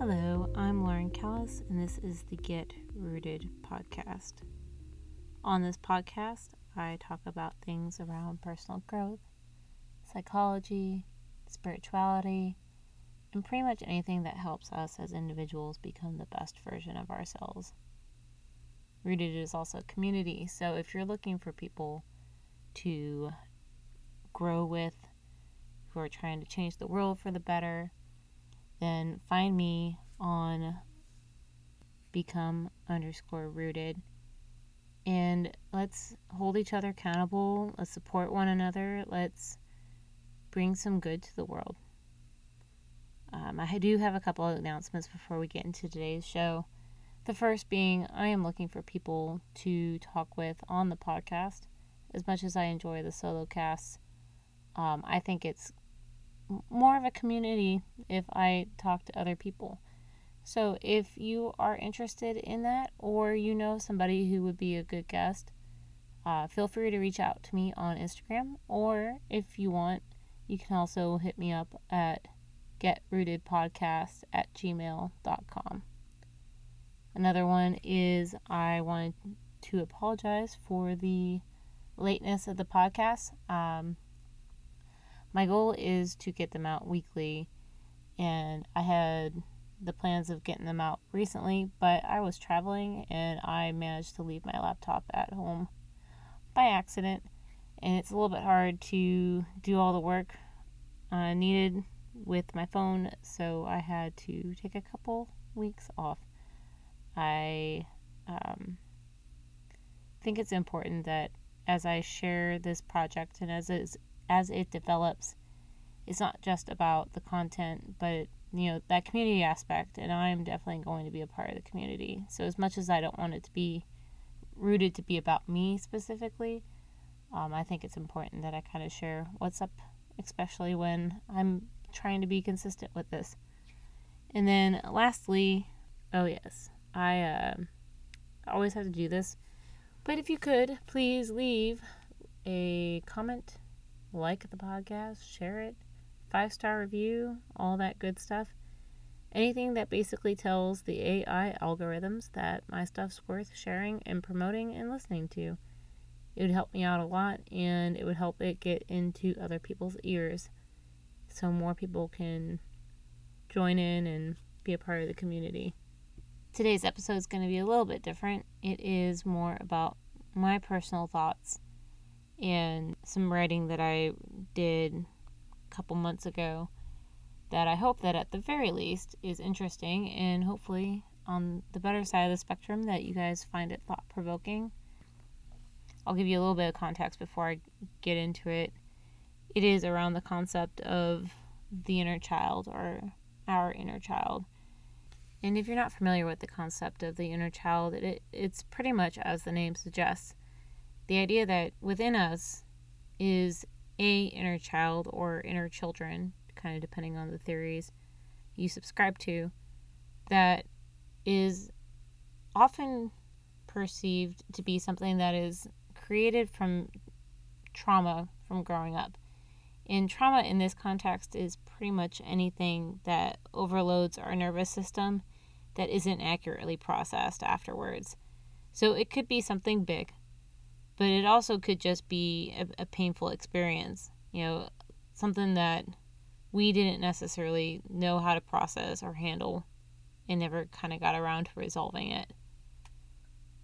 Hello, I'm Lauren Callis, and this is the Get Rooted podcast. On this podcast, I talk about things around personal growth, psychology, spirituality, and pretty much anything that helps us as individuals become the best version of ourselves. Rooted is also a community, so if you're looking for people to grow with, who are trying to change the world for the better, then find me on become underscore rooted. And let's hold each other accountable. Let's support one another. Let's bring some good to the world. Um, i do have a couple of announcements before we get into today's show. The first being i am looking for people to talk with on the podcast. As much as i enjoy the solo casts um, i think it's more of a community if I talk to other people. So if you are interested in that or you know somebody who would be a good guest, uh, feel free to reach out to me on Instagram or if you want, you can also hit me up at getrootedpodcast at gmail.com. Another one is I wanted to apologize for the lateness of the podcast. Um, my goal is to get them out weekly, and I had the plans of getting them out recently, but I was traveling and I managed to leave my laptop at home by accident, and it's a little bit hard to do all the work uh, needed with my phone, so I had to take a couple weeks off. I um, think it's important that as I share this project and as it's as it develops, it's not just about the content, but you know that community aspect. And I'm definitely going to be a part of the community. So as much as I don't want it to be rooted to be about me specifically, um, I think it's important that I kind of share what's up, especially when I'm trying to be consistent with this. And then lastly, oh yes, I uh, always have to do this, but if you could please leave a comment like the podcast, share it, five star review, all that good stuff. Anything that basically tells the AI algorithms that my stuff's worth sharing and promoting and listening to. It would help me out a lot and it would help it get into other people's ears so more people can join in and be a part of the community. Today's episode is going to be a little bit different. It is more about my personal thoughts and some writing that I did a couple months ago that I hope that at the very least is interesting and hopefully on the better side of the spectrum that you guys find it thought provoking. I'll give you a little bit of context before I get into it. It is around the concept of the inner child or our inner child. And if you're not familiar with the concept of the inner child, it, it's pretty much as the name suggests the idea that within us is a inner child or inner children, kind of depending on the theories you subscribe to, that is often perceived to be something that is created from trauma from growing up. And trauma in this context is pretty much anything that overloads our nervous system that isn't accurately processed afterwards. So it could be something big, but it also could just be a, a painful experience, you know, something that we didn't necessarily know how to process or handle and never kind of got around to resolving it.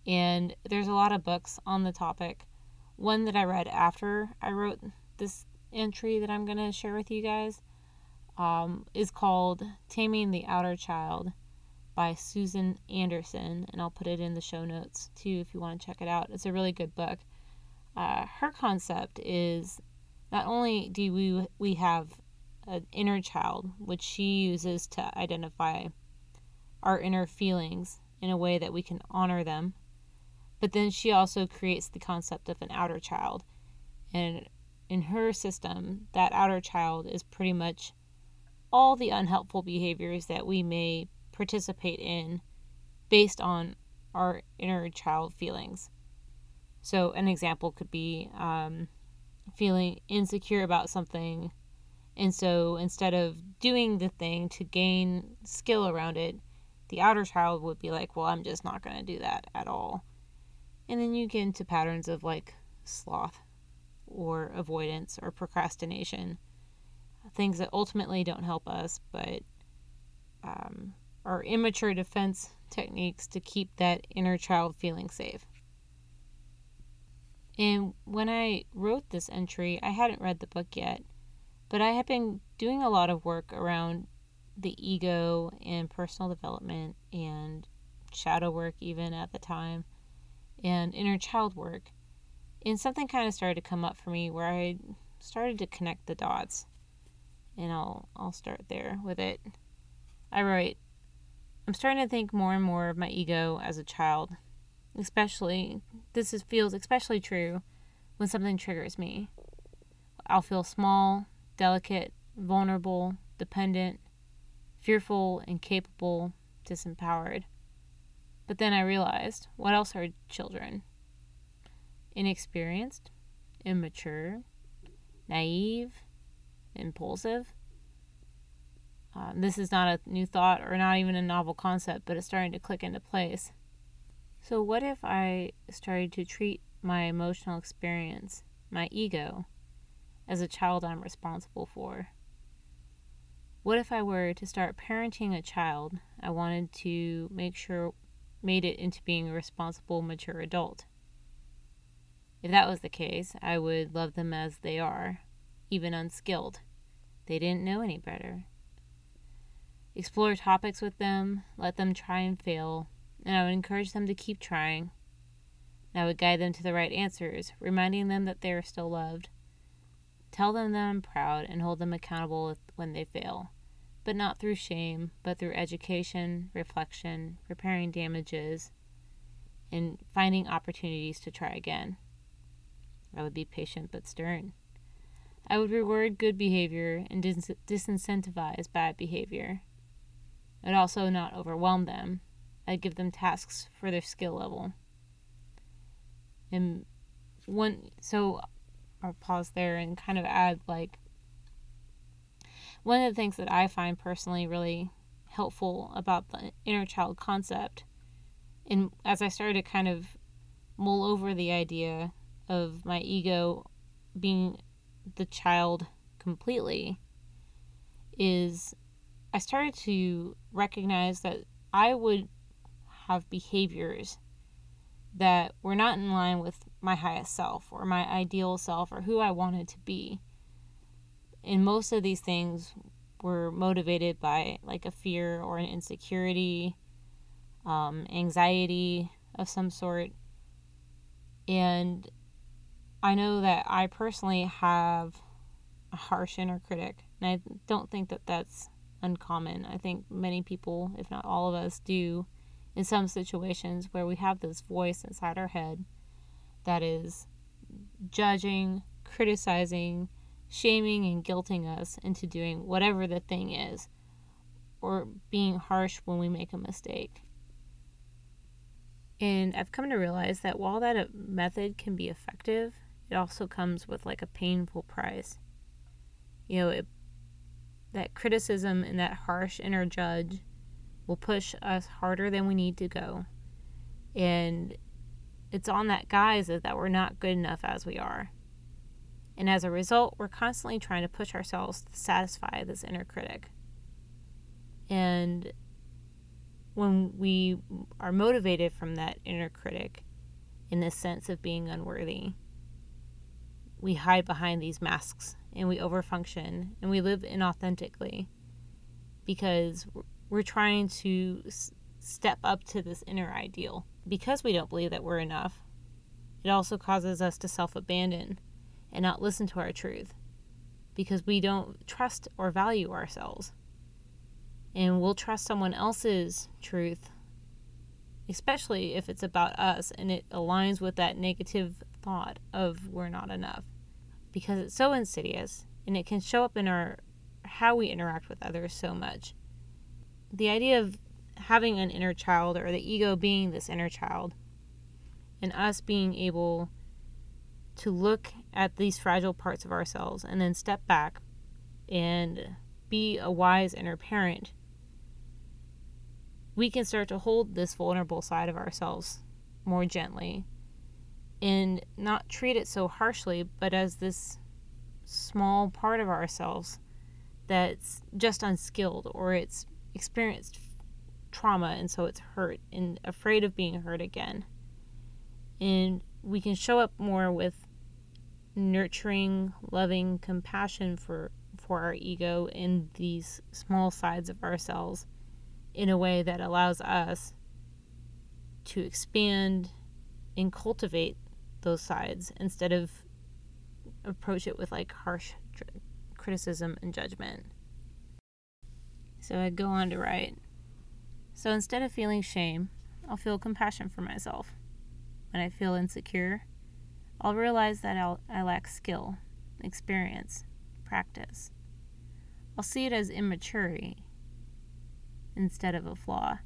And there's a lot of books on the topic. One that I read after I wrote this entry that I'm going to share with you guys um, is called Taming the Outer Child by Susan Anderson, and I'll put it in the show notes too if you want to check it out. It's a really good book. Uh, her concept is not only do we we have an inner child, which she uses to identify our inner feelings in a way that we can honor them, but then she also creates the concept of an outer child, and in her system, that outer child is pretty much all the unhelpful behaviors that we may participate in based on our inner child feelings. So, an example could be um, feeling insecure about something And so instead of doing the thing to gain skill around it, the outer child would be like, well, I'm just not going to do that at all. And then you get into patterns of like sloth or avoidance or procrastination, things that ultimately don't help us, but um, are immature defense techniques to keep that inner child feeling safe. And when I wrote this entry, I hadn't read the book yet, but I had been doing a lot of work around the ego and personal development and shadow work, even at the time, and inner child work. And something kind of started to come up for me where I started to connect the dots. And I'll I'll start there with it. I write I'm starting to think more and more of my ego as a child. Especially, this is, feels especially true when something triggers me. I'll feel small, delicate, vulnerable, dependent, fearful, incapable, disempowered. But then I realized what else are children? Inexperienced, immature, naive, impulsive. Um, this is not a new thought or not even a novel concept, but it's starting to click into place. So, what if I started to treat my emotional experience, my ego, as a child I'm responsible for? What if I were to start parenting a child I wanted to make sure made it into being a responsible, mature adult? If that was the case, I would love them as they are, even unskilled. They didn't know any better explore topics with them, let them try and fail, and I would encourage them to keep trying. I would guide them to the right answers, reminding them that they are still loved. Tell them that I'm proud and hold them accountable when they fail, but not through shame, but through education, reflection, repairing damages, and finding opportunities to try again. I would be patient but stern. I would reward good behavior and dis- disincentivize bad behavior. I'd also not overwhelm them. I'd give them tasks for their skill level. And one, so I'll pause there and kind of add like one of the things that I find personally really helpful about the inner child concept, and as I started to kind of mull over the idea of my ego being the child completely, is I started to recognize that I would have behaviors that were not in line with my highest self or my ideal self or who I wanted to be. And most of these things were motivated by like a fear or an insecurity, um, anxiety of some sort. And I know that I personally have a harsh inner critic, and I don't think that that's uncommon. I think many people, if not all of us, do in some situations where we have this voice inside our head that is judging, criticizing, shaming, and guilting us into doing whatever the thing is, or being harsh when we make a mistake. And I've come to realize that while that uh, method can be effective, it also comes with like a painful price. You know, it that criticism and that harsh inner judge will push us harder than we need to go. And it's on that guise that we're not good enough as we are. And as a result, we're constantly trying to push ourselves to satisfy this inner critic. And when we are motivated from that inner critic in this sense of being unworthy, we hide behind these masks and we overfunction and we live inauthentically because we're trying to step up to this inner ideal. Because we don't believe that we're enough, it also causes us to self abandon and not listen to our truth because we don't trust or value ourselves. And we'll trust someone else's truth, especially if it's about us and it aligns with that negative thought of we're not enough because it's so insidious and it can show up in our how we interact with others so much. The idea of having an inner child or the ego being this inner child and us being able to look at these fragile parts of ourselves and then step back and be a wise inner parent, we can start to hold this vulnerable side of ourselves more gently and not treat it so harshly, but as this small part of ourselves that's just unskilled or it's experienced trauma and so it's hurt and afraid of being hurt again. And we can show up more with nurturing, loving compassion for for our ego in these small sides of ourselves in a way that allows us to expand and cultivate those sides instead of approach it with like harsh tr- criticism and judgment. So I go on to write. So instead of feeling shame, I'll feel compassion for myself. When I feel insecure, I'll realize that I'll, I lack skill, experience, practice. I'll see it as immaturity instead of a flaw.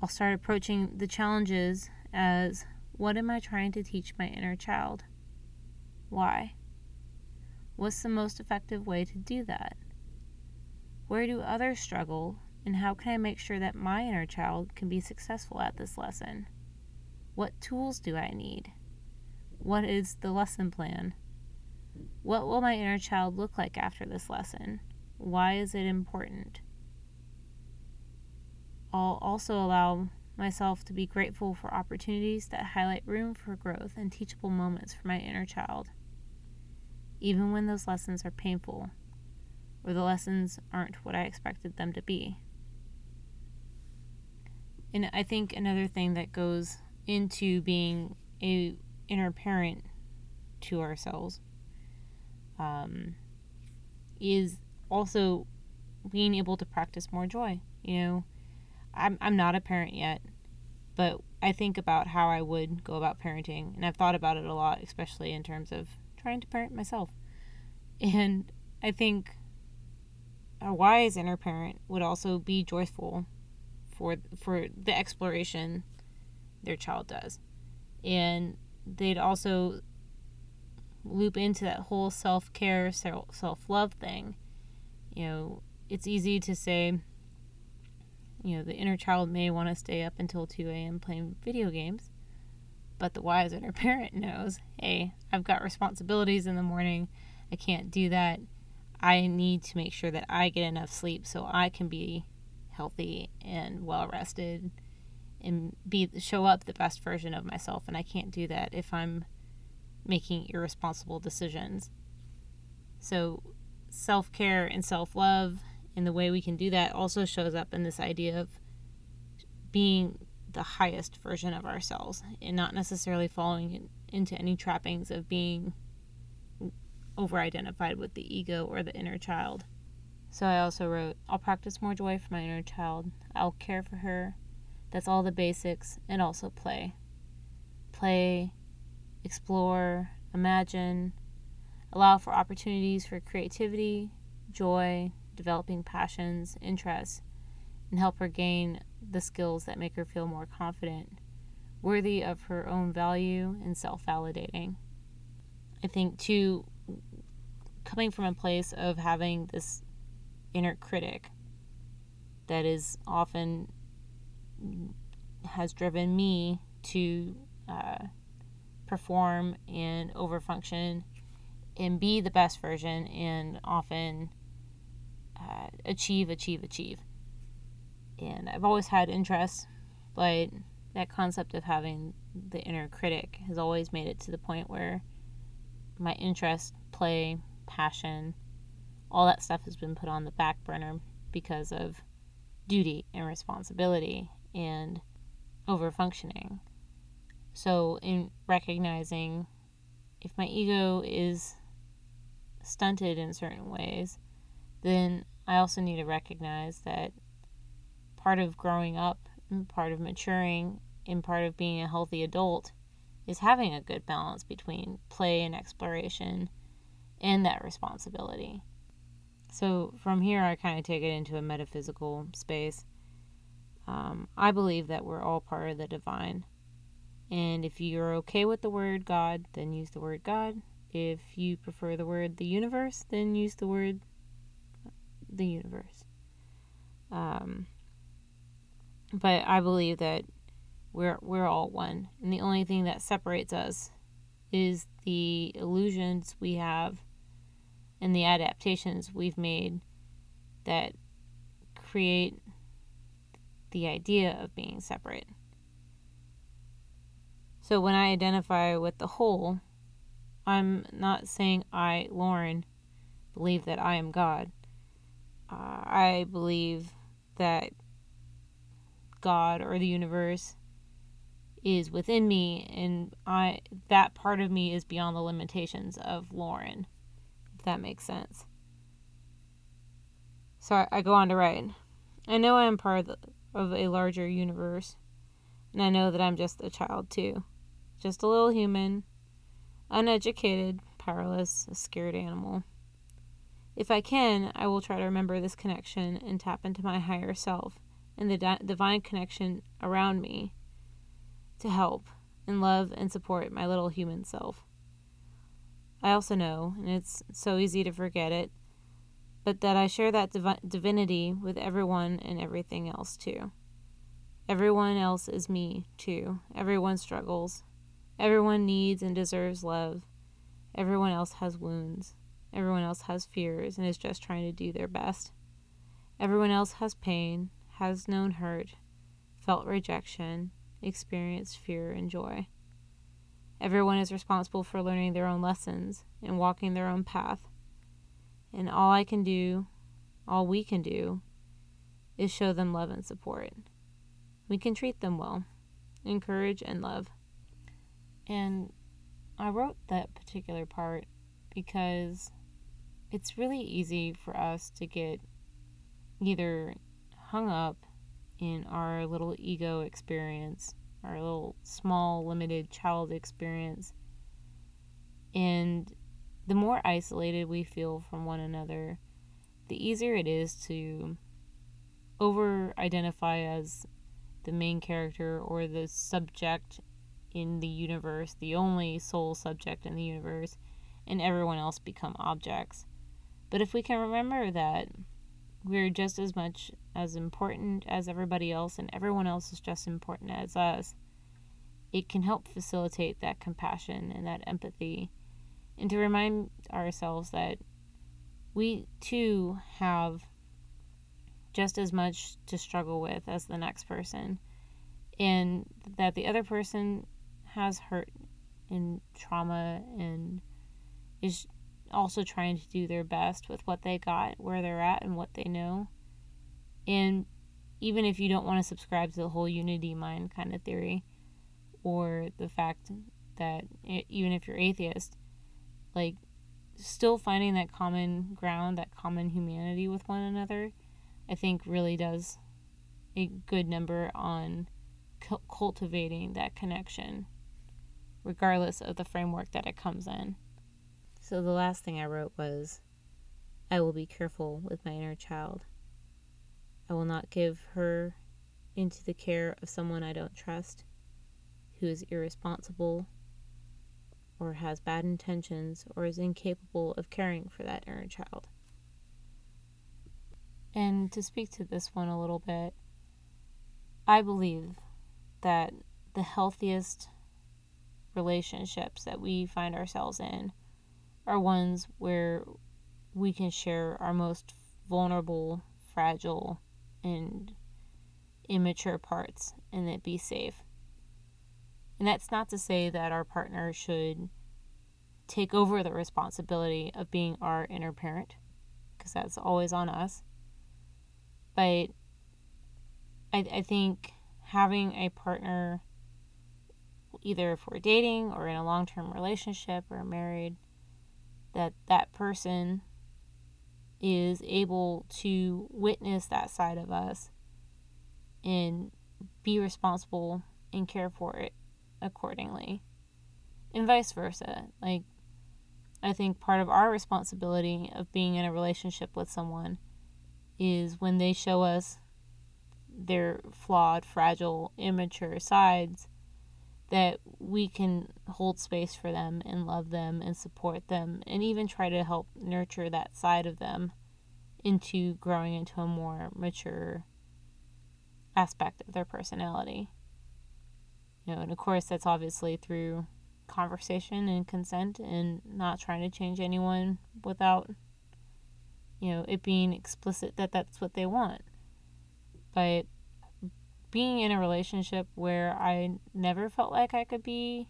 I'll start approaching the challenges as what am I trying to teach my inner child? Why? What's the most effective way to do that? Where do others struggle, and how can I make sure that my inner child can be successful at this lesson? What tools do I need? What is the lesson plan? What will my inner child look like after this lesson? Why is it important? I'll also allow myself to be grateful for opportunities that highlight room for growth and teachable moments for my inner child, even when those lessons are painful or the lessons aren't what I expected them to be. And I think another thing that goes into being a inner parent to ourselves um, is also being able to practice more joy. You know, I'm I'm not a parent yet, but I think about how I would go about parenting, and I've thought about it a lot, especially in terms of trying to parent myself. And I think a wise inner parent would also be joyful for for the exploration their child does, and they'd also loop into that whole self care, self love thing. You know, it's easy to say you know, the inner child may want to stay up until 2 a.m. playing video games, but the wise inner parent knows, hey, I've got responsibilities in the morning. I can't do that. I need to make sure that I get enough sleep so I can be healthy and well rested and be show up the best version of myself and I can't do that if I'm making irresponsible decisions. So self-care and self-love and the way we can do that also shows up in this idea of being the highest version of ourselves and not necessarily falling into any trappings of being over identified with the ego or the inner child. So I also wrote, I'll practice more joy for my inner child. I'll care for her. That's all the basics, and also play. Play, explore, imagine, allow for opportunities for creativity, joy, developing passions, interests, and help her gain the skills that make her feel more confident, worthy of her own value, and self validating. I think, too, coming from a place of having this inner critic that is often has driven me to uh, perform and overfunction and be the best version and often uh, achieve, achieve, achieve. And I've always had interest, but that concept of having the inner critic has always made it to the point where my interest, play, passion, all that stuff has been put on the back burner because of duty and responsibility and over functioning. So, in recognizing if my ego is stunted in certain ways, then I also need to recognize that part of growing up and part of maturing and part of being a healthy adult is having a good balance between play and exploration and that responsibility. So from here, I kind of take it into a metaphysical space. Um, I believe that we're all part of the divine. And if you're okay with the word God, then use the word God. if you prefer the word the universe, then use the word the universe. Um, but I believe that we're we're all one, and the only thing that separates us is the illusions we have and the adaptations we've made that create the idea of being separate. So when I identify with the whole, I'm not saying I, Lauren, believe that I am God. Uh, I believe that God or the universe is within me and I that part of me is beyond the limitations of Lauren. If that makes sense. So I, I go on to write. I know I am part of, the, of a larger universe, and I know that I'm just a child too. Just a little human, uneducated, powerless, a scared animal. If I can, I will try to remember this connection and tap into my higher self and the di- divine connection around me to help and love and support my little human self. I also know, and it's so easy to forget it, but that I share that divi- divinity with everyone and everything else too. Everyone else is me too. Everyone struggles. Everyone needs and deserves love. Everyone else has wounds. Everyone else has fears and is just trying to do their best. Everyone else has pain, has known hurt, felt rejection, experienced fear and joy. Everyone is responsible for learning their own lessons and walking their own path. And all I can do, all we can do, is show them love and support. We can treat them well, encourage and love. And I wrote that particular part because it's really easy for us to get either hung up in our little ego experience, our little small, limited child experience. And the more isolated we feel from one another, the easier it is to over identify as the main character or the subject in the universe, the only sole subject in the universe, and everyone else become objects. But if we can remember that we're just as much as important as everybody else, and everyone else is just important as us, it can help facilitate that compassion and that empathy, and to remind ourselves that we too have just as much to struggle with as the next person, and that the other person has hurt and trauma and is also trying to do their best with what they got, where they're at, and what they know. And even if you don't want to subscribe to the whole unity mind kind of theory, or the fact that even if you're atheist, like still finding that common ground, that common humanity with one another, I think really does a good number on cu- cultivating that connection, regardless of the framework that it comes in. So the last thing I wrote was I will be careful with my inner child. I will not give her into the care of someone I don't trust, who is irresponsible, or has bad intentions, or is incapable of caring for that inner child. And to speak to this one a little bit, I believe that the healthiest relationships that we find ourselves in are ones where we can share our most vulnerable, fragile, and immature parts and it be safe. And that's not to say that our partner should take over the responsibility of being our inner parent, because that's always on us. But I, I think having a partner, either if we're dating or in a long term relationship or married, that that person is able to witness that side of us and be responsible and care for it accordingly. And vice versa. Like i think part of our responsibility of being in a relationship with someone is when they show us their flawed fragile immature sides that we can hold space for them and love them and support them and even try to help nurture that side of them into growing into a more mature aspect of their personality. You know, and of course, that's obviously through conversation and consent and not trying to change anyone without, you know, it being explicit that that's what they want. But being in a relationship where I never felt like I could be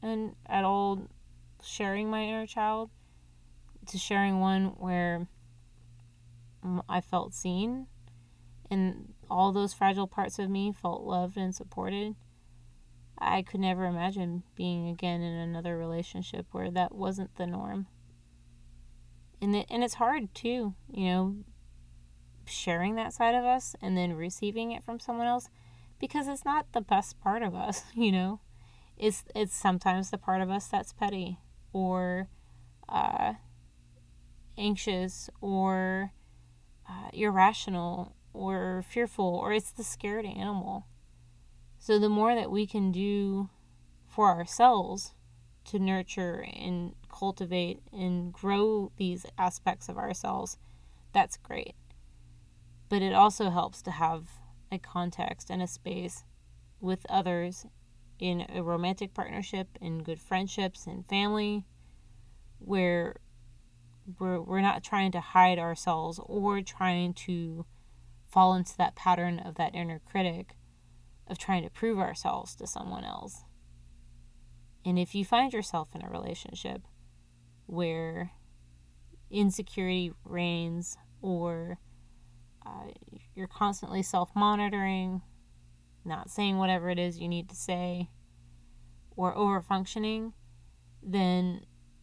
an, at all sharing my inner child to sharing one where I felt seen and all those fragile parts of me felt loved and supported. I could never imagine being again in another relationship where that wasn't the norm. And it, and it's hard too, you know, sharing that side of us and then receiving it from someone else because it's not the best part of us, you know. It's it's sometimes the part of us that's petty or uh, anxious or uh, irrational or fearful or it's the scared animal. So the more that we can do for ourselves to nurture and cultivate and grow these aspects of ourselves, that's great. But it also helps to have a context and a space with others in a romantic partnership, in good friendships in family, where we're, we're not trying to hide ourselves or trying to fall into that pattern of that inner critic of trying to prove ourselves to someone else. And if you find yourself in a relationship where insecurity reigns or uh, you're constantly self monitoring, not saying whatever it is you need to say, or over functioning, then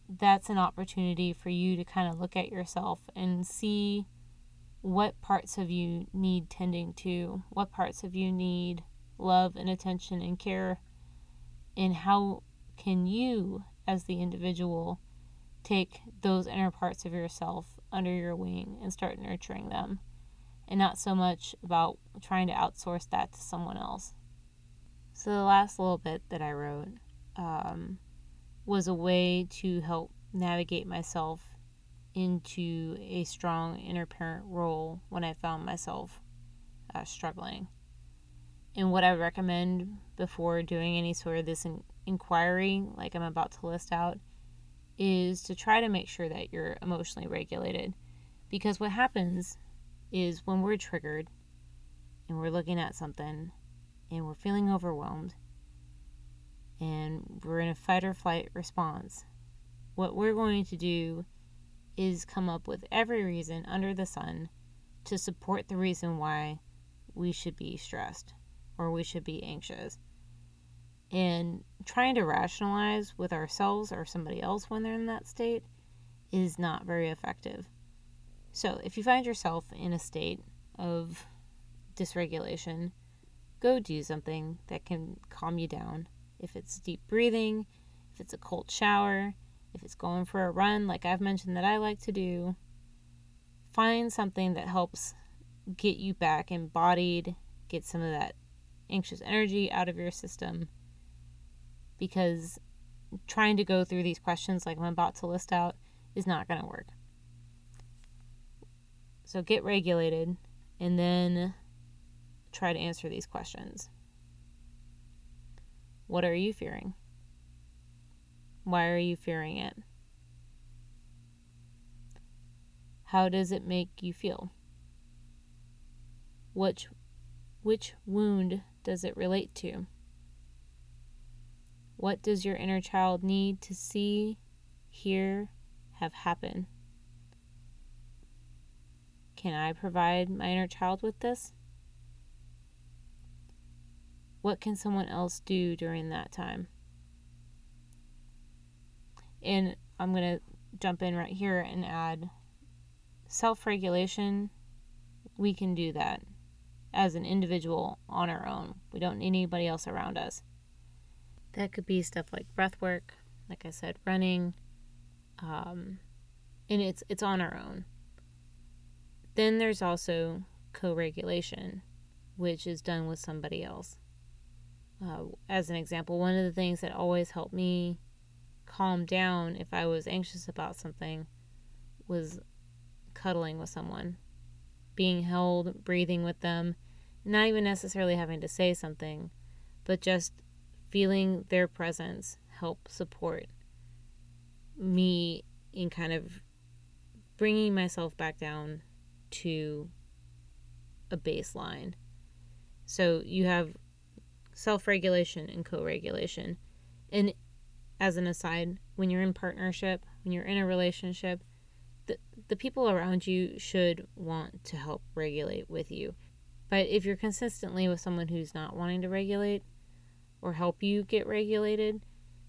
that's an opportunity for you to kind of look at yourself and see what parts of you need tending to, what parts of you need love and attention and care, and how can you, as the individual, take those inner parts of yourself under your wing and start nurturing them and not so much about trying to outsource that to someone else. So, the last little bit that I wrote um, was a way to help navigate myself into a strong inner parent role when I found myself uh, struggling. And what I recommend before doing any sort of this in- inquiry, like I'm about to list out, is to try to make sure that you're emotionally regulated. Because what happens is when we're triggered and we're looking at something and we're feeling overwhelmed and we're in a fight or flight response, what we're going to do is come up with every reason under the sun to support the reason why we should be stressed or we should be anxious. And trying to rationalize with ourselves or somebody else when they're in that state is not very effective. So, if you find yourself in a state of dysregulation, go do something that can calm you down. If it's deep breathing, if it's a cold shower, if it's going for a run, like I've mentioned that I like to do, find something that helps get you back embodied, get some of that anxious energy out of your system. Because trying to go through these questions, like I'm about to list out, is not going to work. So get regulated and then try to answer these questions. What are you fearing? Why are you fearing it? How does it make you feel? Which which wound does it relate to? What does your inner child need to see, hear, have happen? Can I provide my inner child with this? What can someone else do during that time? And I'm going to jump in right here and add self regulation. We can do that as an individual on our own. We don't need anybody else around us. That could be stuff like breath work, like I said, running, um, and it's it's on our own. Then there's also co regulation, which is done with somebody else. uh, as an example, one of the things that always helped me calm down if I was anxious about something was cuddling with someone, being held, breathing with them, not even necessarily having to say something, but just feeling their presence help support me in kind of bringing myself back down to a baseline. So you have self regulation and co regulation. And as an aside, when you're in partnership, when you're in a relationship, the, the people around you should want to help regulate with you. But if you're consistently with someone who's not wanting to regulate or help you get regulated,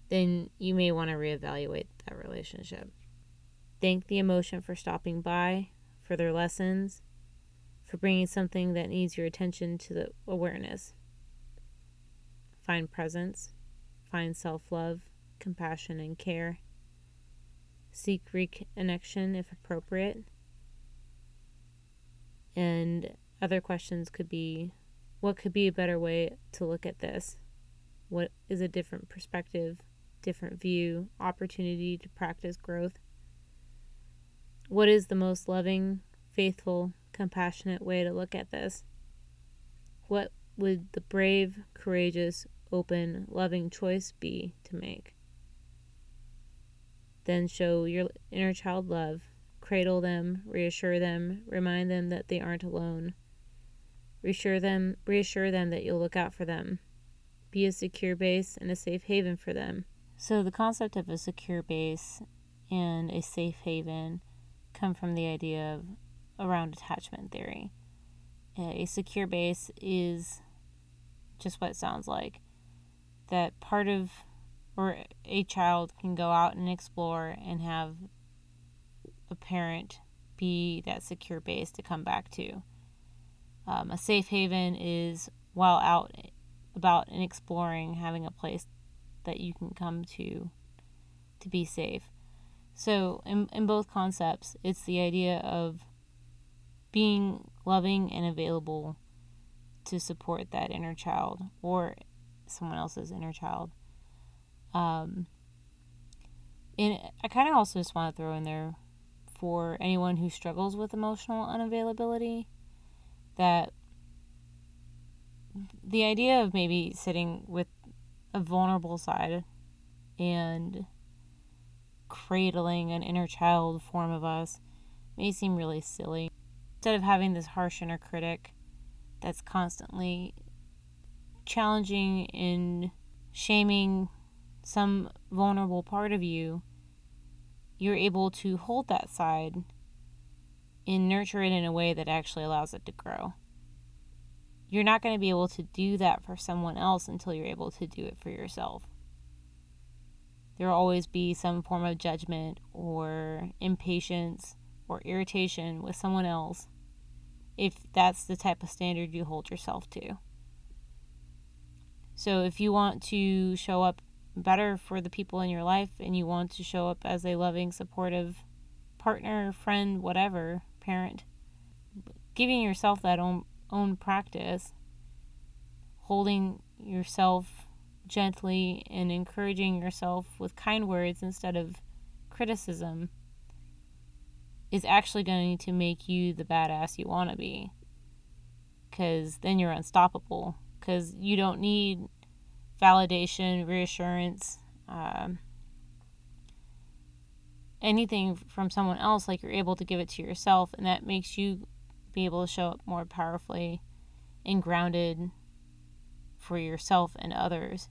then you may want to reevaluate that relationship. Thank the emotion for stopping by, for their lessons, for bringing something that needs your attention to the awareness. Find presence, find self love, compassion, and care. Seek reconnection if appropriate. And other questions could be what could be a better way to look at this? What is a different perspective, different view, opportunity to practice growth? What is the most loving, faithful, compassionate way to look at this? What would the brave, courageous, open, loving choice be to make? Then show your inner child love, cradle them, reassure them, remind them that they aren't alone. Reassure them, reassure them that you'll look out for them. Be a secure base and a safe haven for them. So the concept of a secure base and a safe haven come from the idea of around attachment theory. A secure base is just what it sounds like. That part of or a child can go out and explore and have a parent be that secure base to come back to. Um, a safe haven is while out about and exploring, having a place that you can come to to be safe. So, in, in both concepts, it's the idea of being loving and available to support that inner child or someone else's inner child. Um, and I kind of also just want to throw in there for anyone who struggles with emotional unavailability that the idea of maybe sitting with a vulnerable side and cradling an inner child form of us may seem really silly. Instead of having this harsh inner critic that's constantly challenging and shaming some vulnerable part of you, you're able to hold that side and nurture it in a way that actually allows it to grow. You're not going to be able to do that for someone else until you're able to do it for yourself. There will always be some form of judgment or impatience or irritation with someone else if that's the type of standard you hold yourself to. So if you want to show up better for the people in your life and you want to show up as a loving, supportive partner, friend, whatever, parent, giving yourself that own own practice, holding yourself gently and encouraging yourself with kind words instead of criticism is actually going to make you the badass you want to be. Because then you're unstoppable. Because you don't need validation, reassurance, um, anything from someone else, like you're able to give it to yourself, and that makes you be able to show up more powerfully and grounded for yourself and others.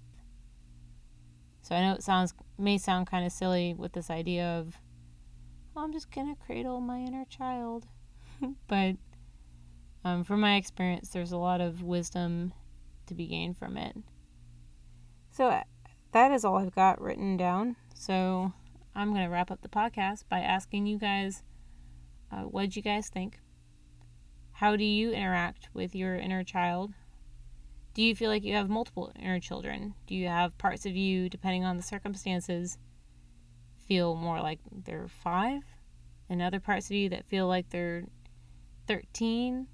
So I know it sounds may sound kind of silly with this idea of oh, I'm just gonna cradle my inner child, but um, from my experience, there's a lot of wisdom to be gained from it. So uh, that is all I've got written down. So I'm going to wrap up the podcast by asking you guys uh, what did you guys think? How do you interact with your inner child? Do you feel like you have multiple inner children? Do you have parts of you, depending on the circumstances, feel more like they're five, and other parts of you that feel like they're 13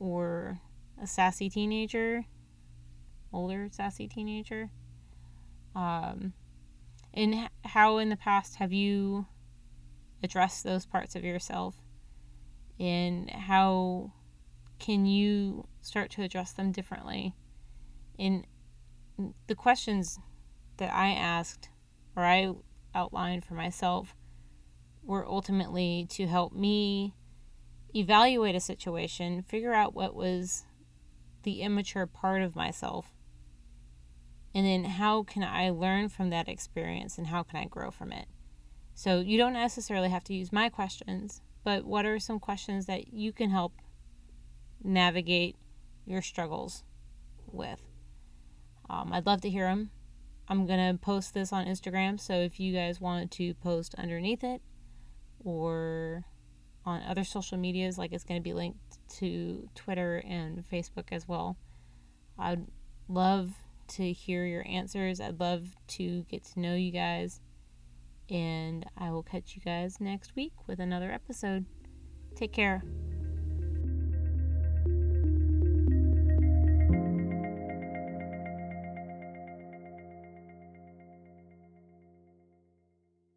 or a sassy teenager older sassy teenager. Um, and how in the past have you addressed those parts of yourself? And how can you start to address them differently? And the questions that I asked or I outlined for myself were ultimately to help me evaluate a situation, figure out what was the immature part of myself, and then how can I learn from that experience and how can I grow from it. So you don't necessarily have to use my questions, but what are some questions that you can help navigate your struggles with? Um, I'd love to hear them. I'm going to post this on Instagram, so if you guys wanted to post underneath it or on other social medias, like it's going to be linked to Twitter and Facebook as well. I'd love to hear your answers. I'd love to get to know you guys. And I will catch you guys next week with another episode. Take care.